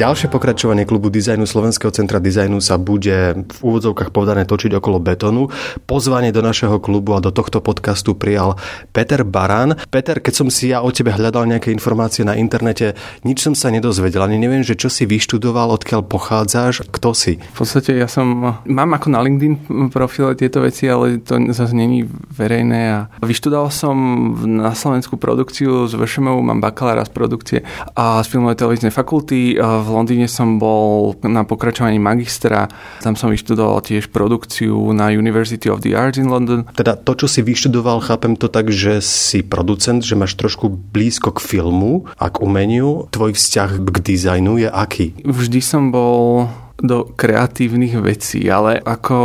Ďalšie pokračovanie klubu dizajnu Slovenského centra dizajnu sa bude v úvodzovkách povedané točiť okolo betónu. Pozvanie do našeho klubu a do tohto podcastu prijal Peter Baran. Peter, keď som si ja o tebe hľadal nejaké informácie na internete, nič som sa nedozvedel, ani neviem, že čo si vyštudoval, odkiaľ pochádzaš, kto si. V podstate ja som, mám ako na LinkedIn profile tieto veci, ale to zase není verejné a vyštudoval som na Slovensku produkciu z VŠMU, mám bakalára z produkcie a z filmovej televíznej fakulty v Londýne som bol na pokračovaní magistra, tam som vyštudoval tiež produkciu na University of the Arts in London. Teda to, čo si vyštudoval, chápem to tak, že si producent, že máš trošku blízko k filmu a k umeniu. Tvoj vzťah k dizajnu je aký? Vždy som bol do kreatívnych vecí, ale ako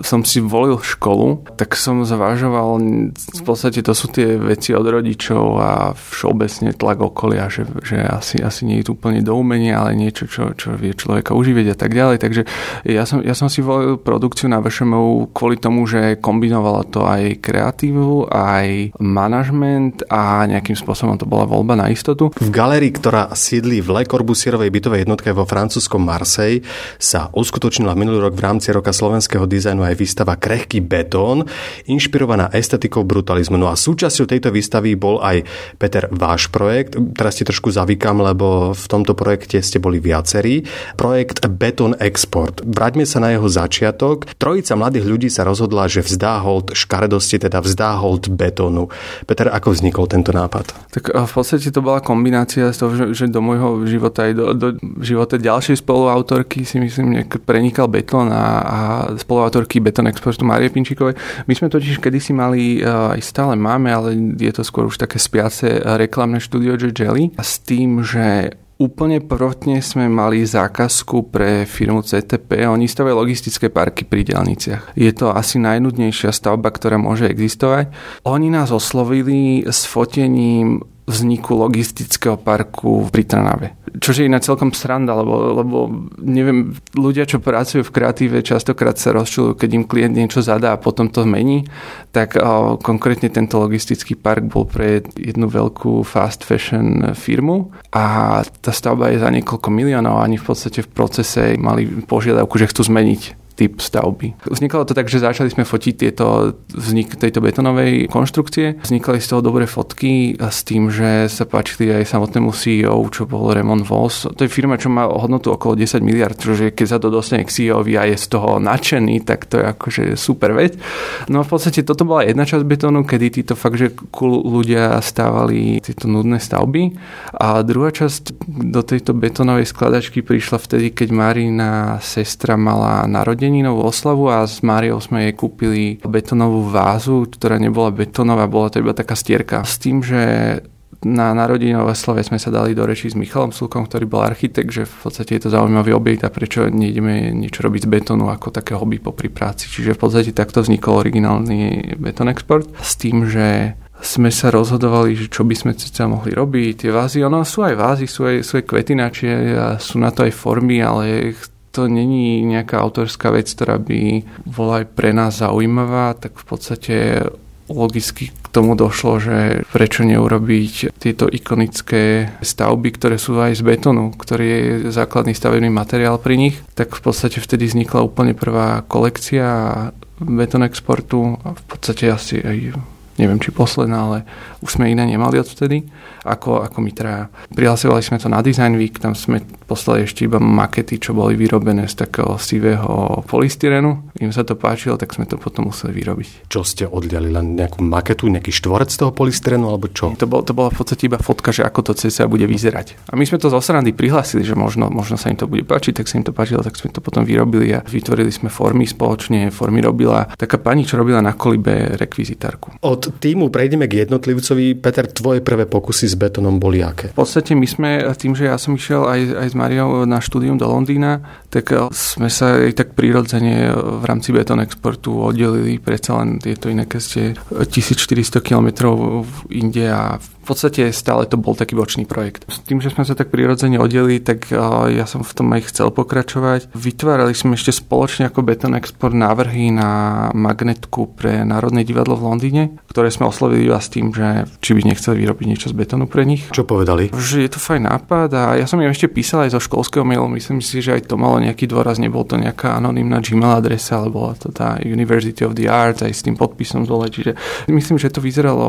som si volil školu, tak som zvažoval, v podstate to sú tie veci od rodičov a všeobecne tlak okolia, že, že asi, asi nie je to úplne do umenia, ale niečo, čo, čo vie človeka uživieť a tak ďalej. Takže ja som, ja som si volil produkciu na VŠMU kvôli tomu, že kombinovala to aj kreatívu, aj manažment a nejakým spôsobom to bola voľba na istotu. V galérii, ktorá sídli v Le Corbusierovej bytovej jednotke vo francúzskom Marseille, sa uskutočnila minulý rok v rámci roka slovenského dizajnu aj výstava Krehký betón, inšpirovaná estetikou brutalizmu. No a súčasťou tejto výstavy bol aj Peter váš projekt. Teraz ti trošku zavykam, lebo v tomto projekte ste boli viacerí. Projekt Beton Export. Vráťme sa na jeho začiatok. Trojica mladých ľudí sa rozhodla, že vzdá hold škaredosti, teda vzdá hold betónu. Peter, ako vznikol tento nápad? Tak v podstate to bola kombinácia z toho, že do môjho života aj do, do života ďalšej spoluautorky si si myslím, nejak prenikal Betón a, a spoluautorky Beton Exportu Márie Pinčíkovej. My sme totiž kedysi mali, aj stále máme, ale je to skôr už také spiace reklamné štúdio. Jelly s tým, že Úplne prvotne sme mali zákazku pre firmu CTP. Oni stavajú logistické parky pri dielniciach. Je to asi najnudnejšia stavba, ktorá môže existovať. Oni nás oslovili s fotením vzniku logistického parku pri Trnave. Čože je na celkom sranda, lebo, lebo neviem, ľudia, čo pracujú v kreatíve, častokrát sa rozčulujú, keď im klient niečo zadá a potom to mení, tak o, konkrétne tento logistický park bol pre jednu veľkú fast fashion firmu a tá stavba je za niekoľko miliónov a oni v podstate v procese mali požiadavku, že chcú zmeniť typ stavby. Vznikalo to tak, že začali sme fotiť tieto, vznik tejto betonovej konštrukcie. Vznikali z toho dobré fotky s tým, že sa páčili aj samotnému CEO, čo bol Raymond Voss. To je firma, čo má hodnotu okolo 10 miliard, čiže keď sa to dostane k CEO a je z toho nadšený, tak to je akože super vec. No a v podstate toto bola jedna časť betónu, kedy títo fakt, že cool ľudia stávali tieto nudné stavby. A druhá časť do tejto betónovej skladačky prišla vtedy, keď Marina sestra mala narodenie narodeninovú oslavu a s Máriou sme jej kúpili betonovú vázu, ktorá nebola betonová, bola to iba taká stierka. S tým, že na narodeninovej oslave sme sa dali do reči s Michalom Sulkom, ktorý bol architekt, že v podstate je to zaujímavý objekt a prečo nejdeme niečo robiť z betónu ako také hobby popri práci. Čiže v podstate takto vznikol originálny beton export s tým, že sme sa rozhodovali, že čo by sme sa mohli robiť. Tie vázy, ono sú aj vázy, sú aj, sú aj kvetináčie a sú na to aj formy, ale to není nejaká autorská vec, ktorá by bola aj pre nás zaujímavá, tak v podstate logicky k tomu došlo, že prečo neurobiť tieto ikonické stavby, ktoré sú aj z betónu, ktorý je základný stavebný materiál pri nich, tak v podstate vtedy vznikla úplne prvá kolekcia beton exportu a v podstate asi aj neviem či posledná, ale už sme iné nemali odvtedy, ako, ako my traja. Prihlasovali sme to na Design Week, tam sme poslali ešte iba makety, čo boli vyrobené z takého sivého polystyrenu. Im sa to páčilo, tak sme to potom museli vyrobiť. Čo ste odliali? Len nejakú maketu, nejaký štvorec toho polystyrenu, alebo čo? To, bol, to bola v podstate iba fotka, že ako to CSA bude vyzerať. A my sme to zo srandy prihlásili, že možno, možno sa im to bude páčiť, tak sa im to páčilo, tak sme to potom vyrobili a vytvorili sme formy spoločne. Formy robila taká pani, čo robila na kolibe rekvizitárku. Od týmu prejdeme k jednotlivcovi. Peter, tvoje prvé pokusy s betónom boli aké? V podstate my sme tým, že ja som išiel aj, aj s Mariou na štúdium do Londýna, tak eh, sme sa aj tak prirodzene v rámci betón exportu oddelili. Predsa len je to iné, keď ste 1400 km v Indie a v podstate stále to bol taký bočný projekt. S tým, že sme sa tak prirodzene oddelili, tak ja som v tom aj chcel pokračovať. Vytvárali sme ešte spoločne ako Beton Export návrhy na magnetku pre Národné divadlo v Londýne, ktoré sme oslovili iba s tým, že či by nechceli vyrobiť niečo z betónu pre nich. Čo povedali? Že je to fajn nápad a ja som im ešte písal aj zo školského mailu, myslím si, že aj to malo nejaký dôraz, nebol to nejaká anonimná Gmail adresa, ale bola to tá University of the Arts aj s tým podpisom dole, čiže myslím, že to vyzeralo,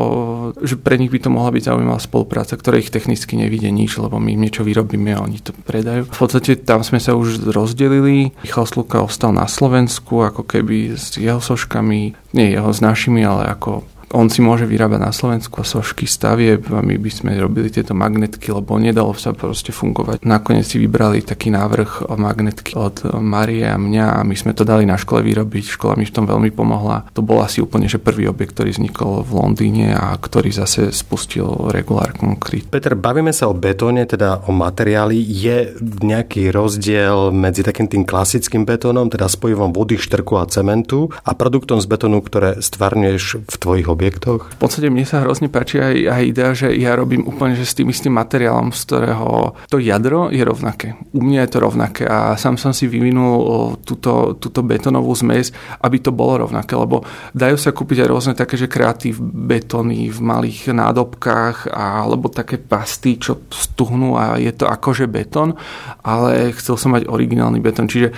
že pre nich by to mohla byť zaujímavá spolupráca, ktoré ich technicky nevidie nič, lebo my im niečo vyrobíme a oni to predajú. V podstate tam sme sa už rozdelili. Michal Sluka ostal na Slovensku, ako keby s jeho soškami, nie jeho s našimi, ale ako on si môže vyrábať na Slovensku sošky stavieb a my by sme robili tieto magnetky, lebo nedalo sa proste fungovať. Nakoniec si vybrali taký návrh o magnetky od Marie a mňa a my sme to dali na škole vyrobiť. Škola mi v tom veľmi pomohla. To bol asi úplne že prvý objekt, ktorý vznikol v Londýne a ktorý zase spustil regulár konkrét. Peter, bavíme sa o betóne, teda o materiáli. Je nejaký rozdiel medzi takým tým klasickým betónom, teda spojivom vody, štrku a cementu a produktom z betónu, ktoré stvárňuješ v tvojich objektoch? V podstate mne sa hrozne páči aj, aj idea, že ja robím úplne že s tým istým materiálom, z ktorého to jadro je rovnaké. U mňa je to rovnaké a sám som si vyvinul túto, túto betónovú zmes, aby to bolo rovnaké, lebo dajú sa kúpiť aj rôzne také, že kreatív betóny v malých nádobkách alebo také pasty, čo stuhnú a je to akože betón, ale chcel som mať originálny betón. Čiže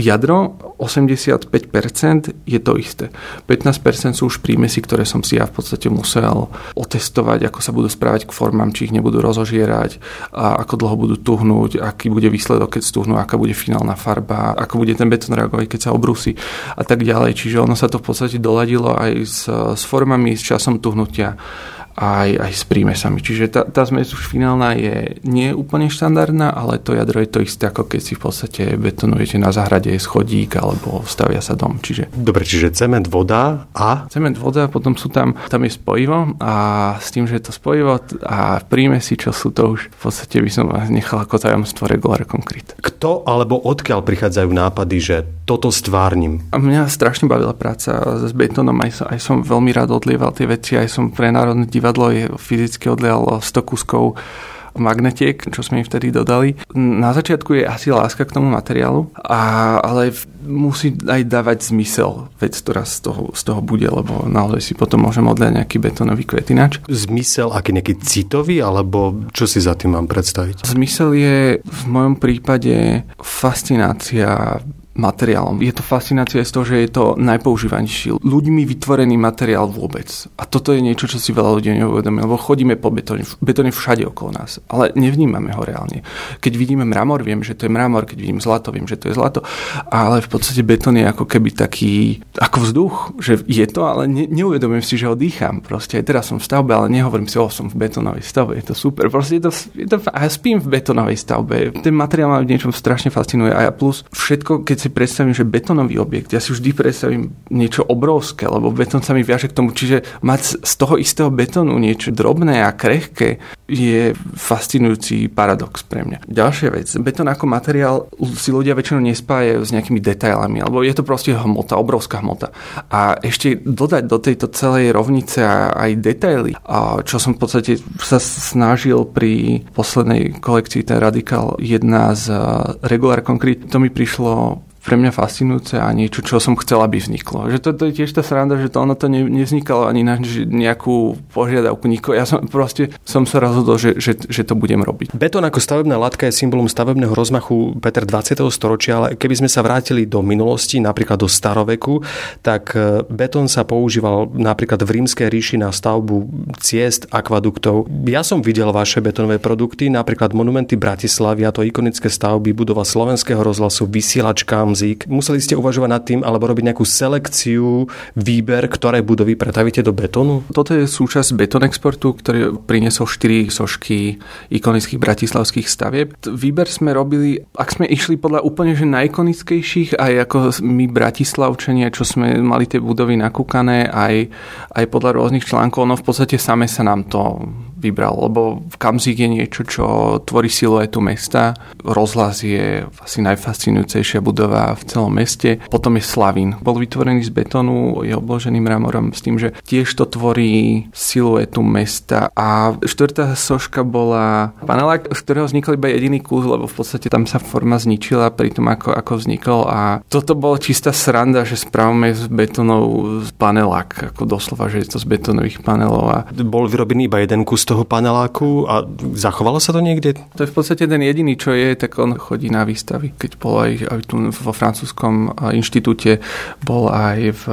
Jadro 85% je to isté. 15% sú už prímesy, ktoré som si ja v podstate musel otestovať, ako sa budú správať k formám, či ich nebudú rozožierať, a ako dlho budú tuhnúť, aký bude výsledok, keď stuhnú, aká bude finálna farba, ako bude ten betón reagovať, keď sa obrusí a tak ďalej. Čiže ono sa to v podstate doladilo aj s, s formami, s časom tuhnutia aj, aj s prímesami. Čiže tá, tá zmes už finálna je nie úplne štandardná, ale to jadro je to isté, ako keď si v podstate betonujete na zahrade schodík alebo stavia sa dom. Čiže... Dobre, čiže cement, voda a? Cement, voda, potom sú tam, tam je spojivo a s tým, že je to spojivo a prímesi, čo sú to už v podstate by som nechal ako tajomstvo regular konkrét. Kto alebo odkiaľ prichádzajú nápady, že toto stvárnim? A mňa strašne bavila práca s betónom, aj aj som veľmi rád odlieval tie veci, aj som pre národný divadlo je fyzicky odlial 100 kuskov magnetiek, čo sme im vtedy dodali. Na začiatku je asi láska k tomu materiálu, a, ale musí aj dávať zmysel vec, ktorá z toho, z toho bude, lebo naozaj si potom môžem odliať nejaký betónový kvetinač. Zmysel aký nejaký citový, alebo čo si za tým mám predstaviť? Zmysel je v mojom prípade fascinácia materiálom. Je to fascinácia z toho, že je to najpoužívanejší ľuďmi vytvorený materiál vôbec. A toto je niečo, čo si veľa ľudí neuvedomí, lebo chodíme po betóne, betóne všade okolo nás, ale nevnímame ho reálne. Keď vidíme mramor, viem, že to je mramor, keď vidím zlato, viem, že to je zlato, ale v podstate betón je ako keby taký, ako vzduch, že je to, ale ne, neuvedomujem si, že ho dýcham. Proste aj teraz som v stavbe, ale nehovorím si, o, som v betónovej stavbe, je to super. Proste je to, je to a ja spím v betónovej stavbe. Ten materiál ma v niečom strašne fascinuje a ja plus všetko, keď si predstavím, že betónový objekt, ja si vždy predstavím niečo obrovské, lebo betón sa mi viaže k tomu. Čiže mať z toho istého betónu niečo drobné a krehké je fascinujúci paradox pre mňa. Ďalšia vec, betón ako materiál si ľudia väčšinou nespájajú s nejakými detailami, alebo je to proste hmota, obrovská hmota. A ešte dodať do tejto celej rovnice aj detaily, a čo som v podstate sa snažil pri poslednej kolekcii, ten Radikál, jedna z Regular Concrete, to mi prišlo pre mňa fascinujúce a niečo, čo som chcela, aby vzniklo. Že to, to je tiež tá sranda, že to ono to ne, nevznikalo ani na nejakú požiadavku nikoho. Ja som proste som sa rozhodol, že, že, že to budem robiť. Betón ako stavebná látka je symbolom stavebného rozmachu Peter 20. storočia, ale keby sme sa vrátili do minulosti, napríklad do staroveku, tak e, betón sa používal napríklad v rímskej ríši na stavbu ciest, akvaduktov. Ja som videl vaše betónové produkty, napríklad monumenty Bratislavy a to ikonické stavby, budova slovenského rozhlasu, vysielačka, Hamzík. Museli ste uvažovať nad tým, alebo robiť nejakú selekciu, výber, ktoré budovy pretavíte do betónu? Toto je súčasť beton exportu, ktorý priniesol 4 sošky ikonických bratislavských stavieb. Výber sme robili, ak sme išli podľa úplne že najikonickejších, aj ako my bratislavčania, čo sme mali tie budovy nakúkané, aj, aj podľa rôznych článkov, no v podstate same sa nám to vybral, lebo Kamzik je niečo, čo tvorí siluetu mesta. Rozhlas je asi najfascinujúcejšia budova v celom meste. Potom je Slavín. Bol vytvorený z betónu, je obložený mramorom s tým, že tiež to tvorí siluetu mesta. A štvrtá soška bola panelák, z ktorého vznikol iba jediný kus, lebo v podstate tam sa forma zničila pri tom, ako, ako vznikol. A toto bolo čistá sranda, že správame z betónov panelák, ako doslova, že je to z betónových panelov. A... Bol vyrobený iba jeden kus toho paneláku a zachovalo sa to niekde? To je v podstate ten jediný, čo je, tak on chodí na výstavy. Keď bol aj, aj tu vo francúzskom inštitúte, bol aj v,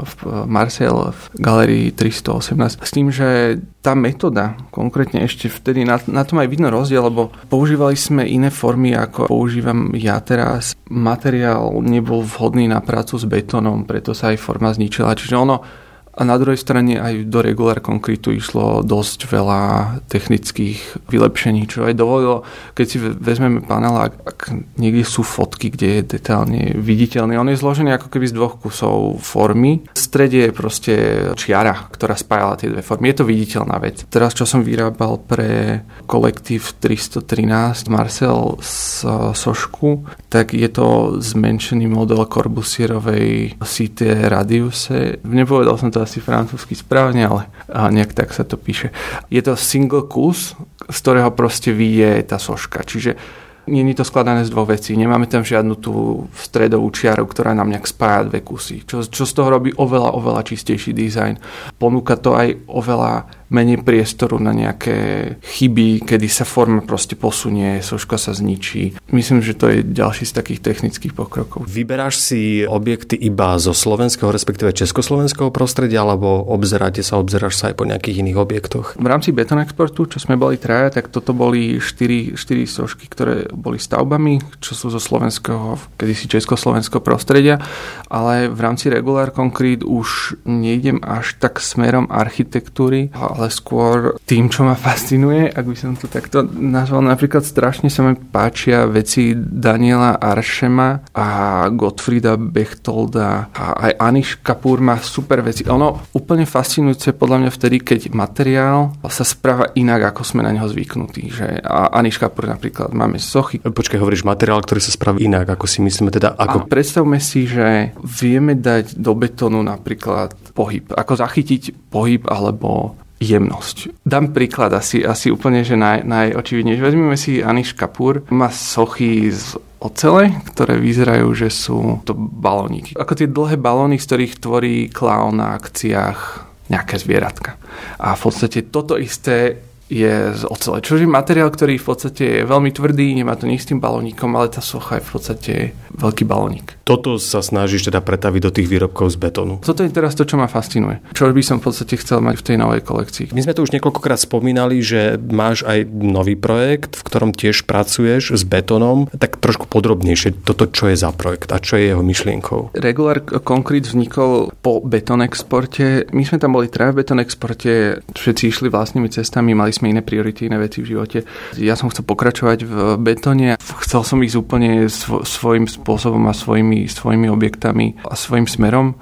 v Marseille v galerii 318. S tým, že tá metóda, konkrétne ešte vtedy na, na tom aj vidno rozdiel, lebo používali sme iné formy, ako používam ja teraz. Materiál nebol vhodný na prácu s betónom, preto sa aj forma zničila. Čiže ono, a na druhej strane aj do regular konkrétu išlo dosť veľa technických vylepšení, čo aj dovolilo, keď si vezmeme panel, ak, ak niekde sú fotky, kde je detálne viditeľný, on je zložený ako keby z dvoch kusov formy. V strede je proste čiara, ktorá spájala tie dve formy. Je to viditeľná vec. Teraz, čo som vyrábal pre kolektív 313 Marcel z Sošku, tak je to zmenšený model Corbusierovej Cité Radiuse. Nepovedal som to asi francúzsky správne, ale nejak tak sa to píše. Je to single kus, z ktorého proste vyje tá soška. Čiže Není to skladané z dvoch vecí. Nemáme tam žiadnu tú stredovú čiaru, ktorá nám nejak spája dve kusy. Čo, čo z toho robí oveľa, oveľa čistejší dizajn. Ponúka to aj oveľa menej priestoru na nejaké chyby, kedy sa forma proste posunie, soška sa zničí. Myslím, že to je ďalší z takých technických pokrokov. Vyberáš si objekty iba zo slovenského, respektíve československého prostredia, alebo obzeráte sa, obzeráš sa aj po nejakých iných objektoch? V rámci Beton Exportu, čo sme boli traja, tak toto boli štyri, štyri sošky, ktoré boli stavbami, čo sú zo slovenského, kedysi československého prostredia, ale v rámci Regular Concrete už nejdem až tak smerom architektúry, ale skôr tým, čo ma fascinuje, ak by som to takto nazval. Napríklad strašne sa mi páčia veci Daniela Aršema a Gottfrieda Bechtolda a aj Aniš Kapur má super veci. Ono úplne fascinujúce podľa mňa vtedy, keď materiál sa správa inak, ako sme na neho zvyknutí. Že a Aniš Kapur napríklad máme sochy. Počkaj, hovoríš materiál, ktorý sa spraví inak, ako si myslíme teda. Ako... A predstavme si, že vieme dať do betónu napríklad pohyb. Ako zachytiť pohyb alebo jemnosť. Dám príklad asi, asi úplne, že naj, najočividnejšie. Vezmeme si Aniš Kapur. Má sochy z ocele, ktoré vyzerajú, že sú to balóniky. Ako tie dlhé balóny, z ktorých tvorí klaun na akciách nejaké zvieratka. A v podstate toto isté je z ocele. Čo je materiál, ktorý v podstate je veľmi tvrdý, nemá to nič s tým balónikom, ale tá socha je v podstate veľký balónik. Toto sa snažíš teda pretaviť do tých výrobkov z betónu. Toto je teraz to, čo ma fascinuje. Čo by som v podstate chcel mať v tej novej kolekcii. My sme tu už niekoľkokrát spomínali, že máš aj nový projekt, v ktorom tiež pracuješ s betónom. Tak trošku podrobnejšie, toto čo je za projekt a čo je jeho myšlienkou? Regular Concrete vznikol po beton exporte. My sme tam boli traja v beton exporte, všetci išli vlastnými cestami, mali sme iné priority, iné veci v živote. Ja som chcel pokračovať v betóne. Chcel som ísť úplne svojím spôsobom a svojimi, svojimi objektami a svojim smerom,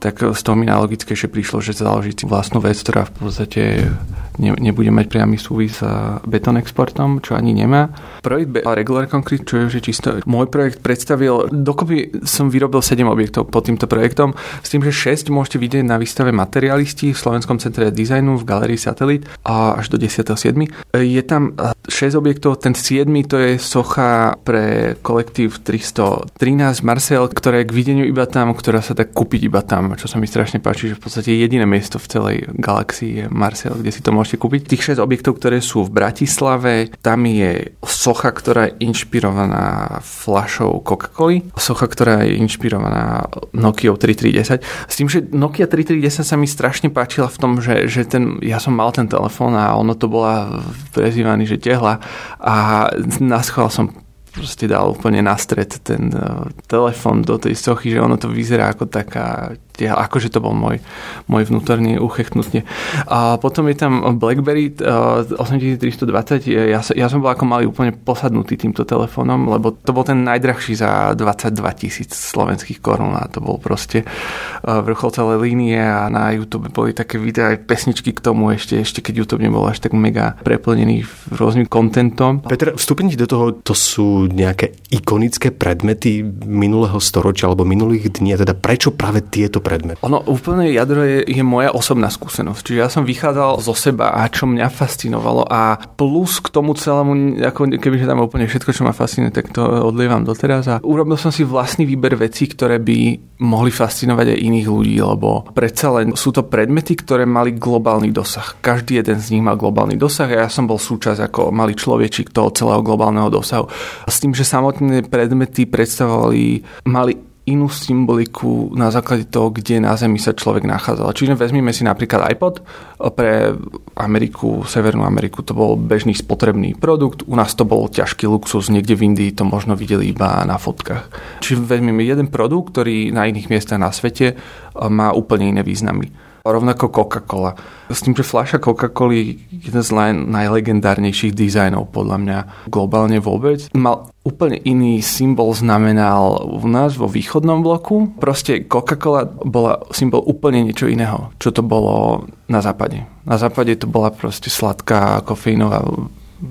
tak z toho mi najlogickejšie prišlo, že založiť si vlastnú vec, ktorá v podstate ne, nebude mať priamy súvis s beton exportom, čo ani nemá. Projekt Regular Concrete, čo je čisto môj projekt, predstavil, dokopy som vyrobil 7 objektov pod týmto projektom, s tým, že 6 môžete vidieť na výstave materialisti v Slovenskom centre dizajnu v galerii Satelit a až do 10.7. Je tam 6 objektov, ten 7 to je socha pre kolektív 313 Marcel, ktoré je k videniu iba tam, ktorá sa dá kúpiť iba tam, čo sa mi strašne páči, že v podstate jediné miesto v celej galaxii je Marcel, kde si to môžete kúpiť. Tých 6 objektov, ktoré sú v Bratislave, tam je socha, ktorá je inšpirovaná flašou Coca-Coly, socha, ktorá je inšpirovaná Nokia 3310. S tým, že Nokia 3310 sa mi strašne páčila v tom, že, že ten, ja som mal ten telefón a ono to bola prezývaný, že tehla a na schvál som proste dal úplne na stred ten uh, telefon do tej sochy, že ono to vyzerá ako taká akože to bol môj, môj vnútorný uchechnutne. A potom je tam BlackBerry uh, 8320, ja, ja som bol ako malý úplne posadnutý týmto telefónom, lebo to bol ten najdrahší za 22 tisíc slovenských korún a to bol proste uh, vrchol celej línie a na YouTube boli také videá aj pesničky k tomu ešte, ešte keď YouTube nebol až tak mega preplnený rôznym kontentom. Peter, vstupniť do toho, to sú nejaké ikonické predmety minulého storočia alebo minulých dní, a teda prečo práve tieto predmety? Ono úplne jadro je, je moja osobná skúsenosť. Čiže ja som vychádzal zo seba a čo mňa fascinovalo a plus k tomu celému, ako kebyže tam úplne všetko, čo ma fascinuje, tak to odlievam doteraz a urobil som si vlastný výber vecí, ktoré by mohli fascinovať aj iných ľudí, lebo predsa len sú to predmety, ktoré mali globálny dosah. Každý jeden z nich mal globálny dosah a ja som bol súčasť ako malý človečik toho celého globálneho dosahu. S tým, že samotné predmety predstavovali, mali inú symboliku na základe toho, kde na Zemi sa človek nachádzal. Čiže vezmeme si napríklad iPod. Pre Ameriku, Severnú Ameriku to bol bežný spotrebný produkt, u nás to bol ťažký luxus, niekde v Indii to možno videli iba na fotkách. Čiže vezmeme jeden produkt, ktorý na iných miestach na svete má úplne iné významy. Rovnako Coca-Cola. S tým, že fľaša Coca-Coly jeden z najlegendárnejších dizajnov podľa mňa globálne vôbec. Mal úplne iný symbol znamenal u nás vo východnom bloku. Proste Coca-Cola bola symbol úplne niečo iného, čo to bolo na západe. Na západe to bola proste sladká kofeínová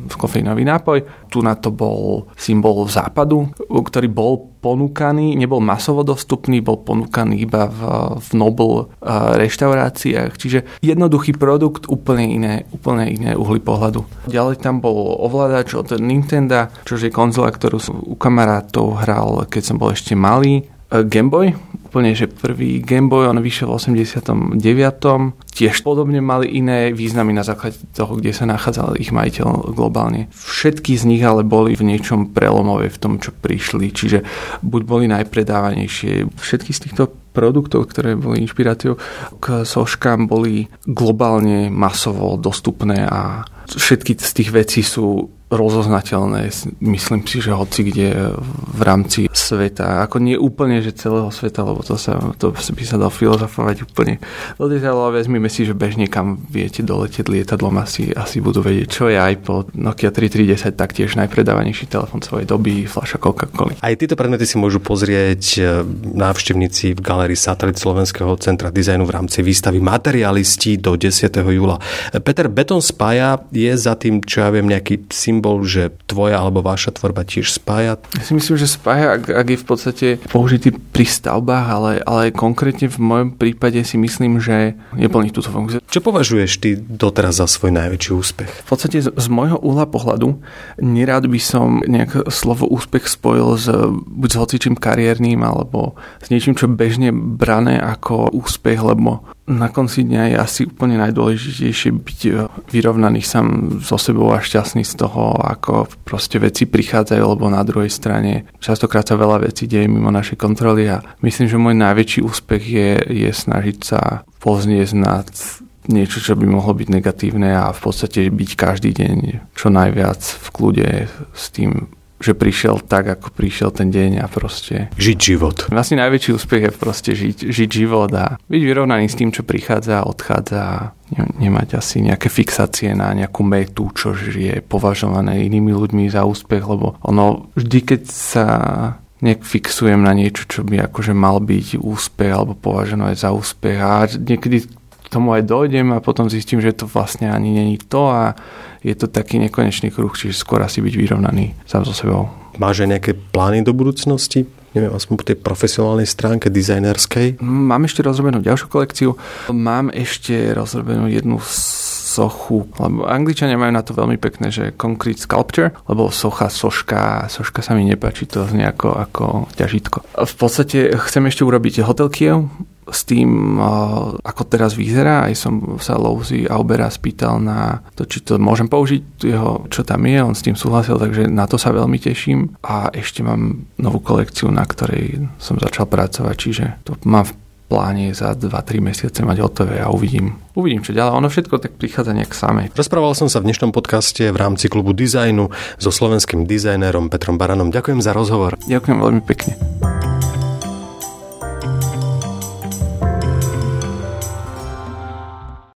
kofeínový nápoj. Tu na to bol symbol západu, ktorý bol ponúkaný, nebol masovo dostupný, bol ponúkaný iba v, v Nobel eh, reštauráciách. Čiže jednoduchý produkt, úplne iné, úplne iné uhly pohľadu. Ďalej tam bol ovládač od Nintendo, čo je konzola, ktorú som u kamarátov hral, keď som bol ešte malý. Eh, Game Boy, úplne, že prvý Game Boy, on vyšiel v 89. Tiež podobne mali iné významy na základe toho, kde sa nachádzal ich majiteľ globálne. Všetky z nich ale boli v niečom prelomové v tom, čo prišli. Čiže buď boli najpredávanejšie. Všetky z týchto produktov, ktoré boli inšpiráciou k soškám, boli globálne masovo dostupné a všetky z tých vecí sú rozoznateľné. Myslím si, že hoci kde v rámci sveta. Ako nie úplne, že celého sveta, lebo to, sa, to by sa dal filozofovať úplne do detailu, ale vezmime si, že bežne kam viete doletieť lietadlom, asi, asi budú vedieť, čo je iPod. Nokia 3310, taktiež najpredávanejší telefon svojej doby, fľaša Coca-Cola. Aj tieto predmety si môžu pozrieť e, návštevníci v galerii Satelit Slovenského centra dizajnu v rámci výstavy Materialisti do 10. júla. Peter Beton spája je za tým, čo ja viem, nejaký symbol symbol, že tvoja alebo vaša tvorba tiež spája? Ja si myslím, že spája, ak, ak je v podstate použitý pri stavbách, ale, ale konkrétne v mojom prípade si myslím, že neplní túto funkciu. Čo považuješ ty doteraz za svoj najväčší úspech? V podstate z, z môjho uhla pohľadu nerád by som nejak slovo úspech spojil s buď s hocičím kariérnym alebo s niečím, čo bežne brané ako úspech, lebo na konci dňa je asi úplne najdôležitejšie byť e, vyrovnaný sám so sebou a šťastný z toho, ako proste veci prichádzajú, lebo na druhej strane častokrát sa veľa vecí deje mimo našej kontroly a myslím, že môj najväčší úspech je, je snažiť sa pozniesť nad niečo, čo by mohlo byť negatívne a v podstate byť každý deň čo najviac v kľude s tým, že prišiel tak, ako prišiel ten deň a proste... Žiť život. Vlastne najväčší úspech je proste žiť, žiť život a byť vyrovnaný s tým, čo prichádza a odchádza a nemať asi nejaké fixácie na nejakú metu, čo je považované inými ľuďmi za úspech, lebo ono vždy, keď sa nejak fixujem na niečo, čo by akože mal byť úspech alebo považené za úspech a niekedy tomu aj dojdem a potom zistím, že to vlastne ani není to a je to taký nekonečný kruh, čiže skôr asi byť vyrovnaný sám so sebou. Máš aj nejaké plány do budúcnosti? Neviem, aspoň po tej profesionálnej stránke, dizajnerskej? Mám ešte rozrobenú ďalšiu kolekciu. Mám ešte rozrobenú jednu sochu, lebo Angličania majú na to veľmi pekné, že concrete sculpture, lebo socha, soška, soška sa mi nepáči, to znie ako, ako ťažitko. V podstate chcem ešte urobiť hotel Kiev, s tým, ako teraz vyzerá. Aj som sa Louzy Aubera spýtal na to, či to môžem použiť, jeho, čo tam je. On s tým súhlasil, takže na to sa veľmi teším. A ešte mám novú kolekciu, na ktorej som začal pracovať, čiže to mám v pláne za 2-3 mesiace mať hotové a uvidím, uvidím, čo ďalej. Ono všetko tak prichádza nejak samé. Rozprával som sa v dnešnom podcaste v rámci klubu dizajnu so slovenským dizajnérom Petrom Baranom. Ďakujem za rozhovor. Ďakujem veľmi pekne.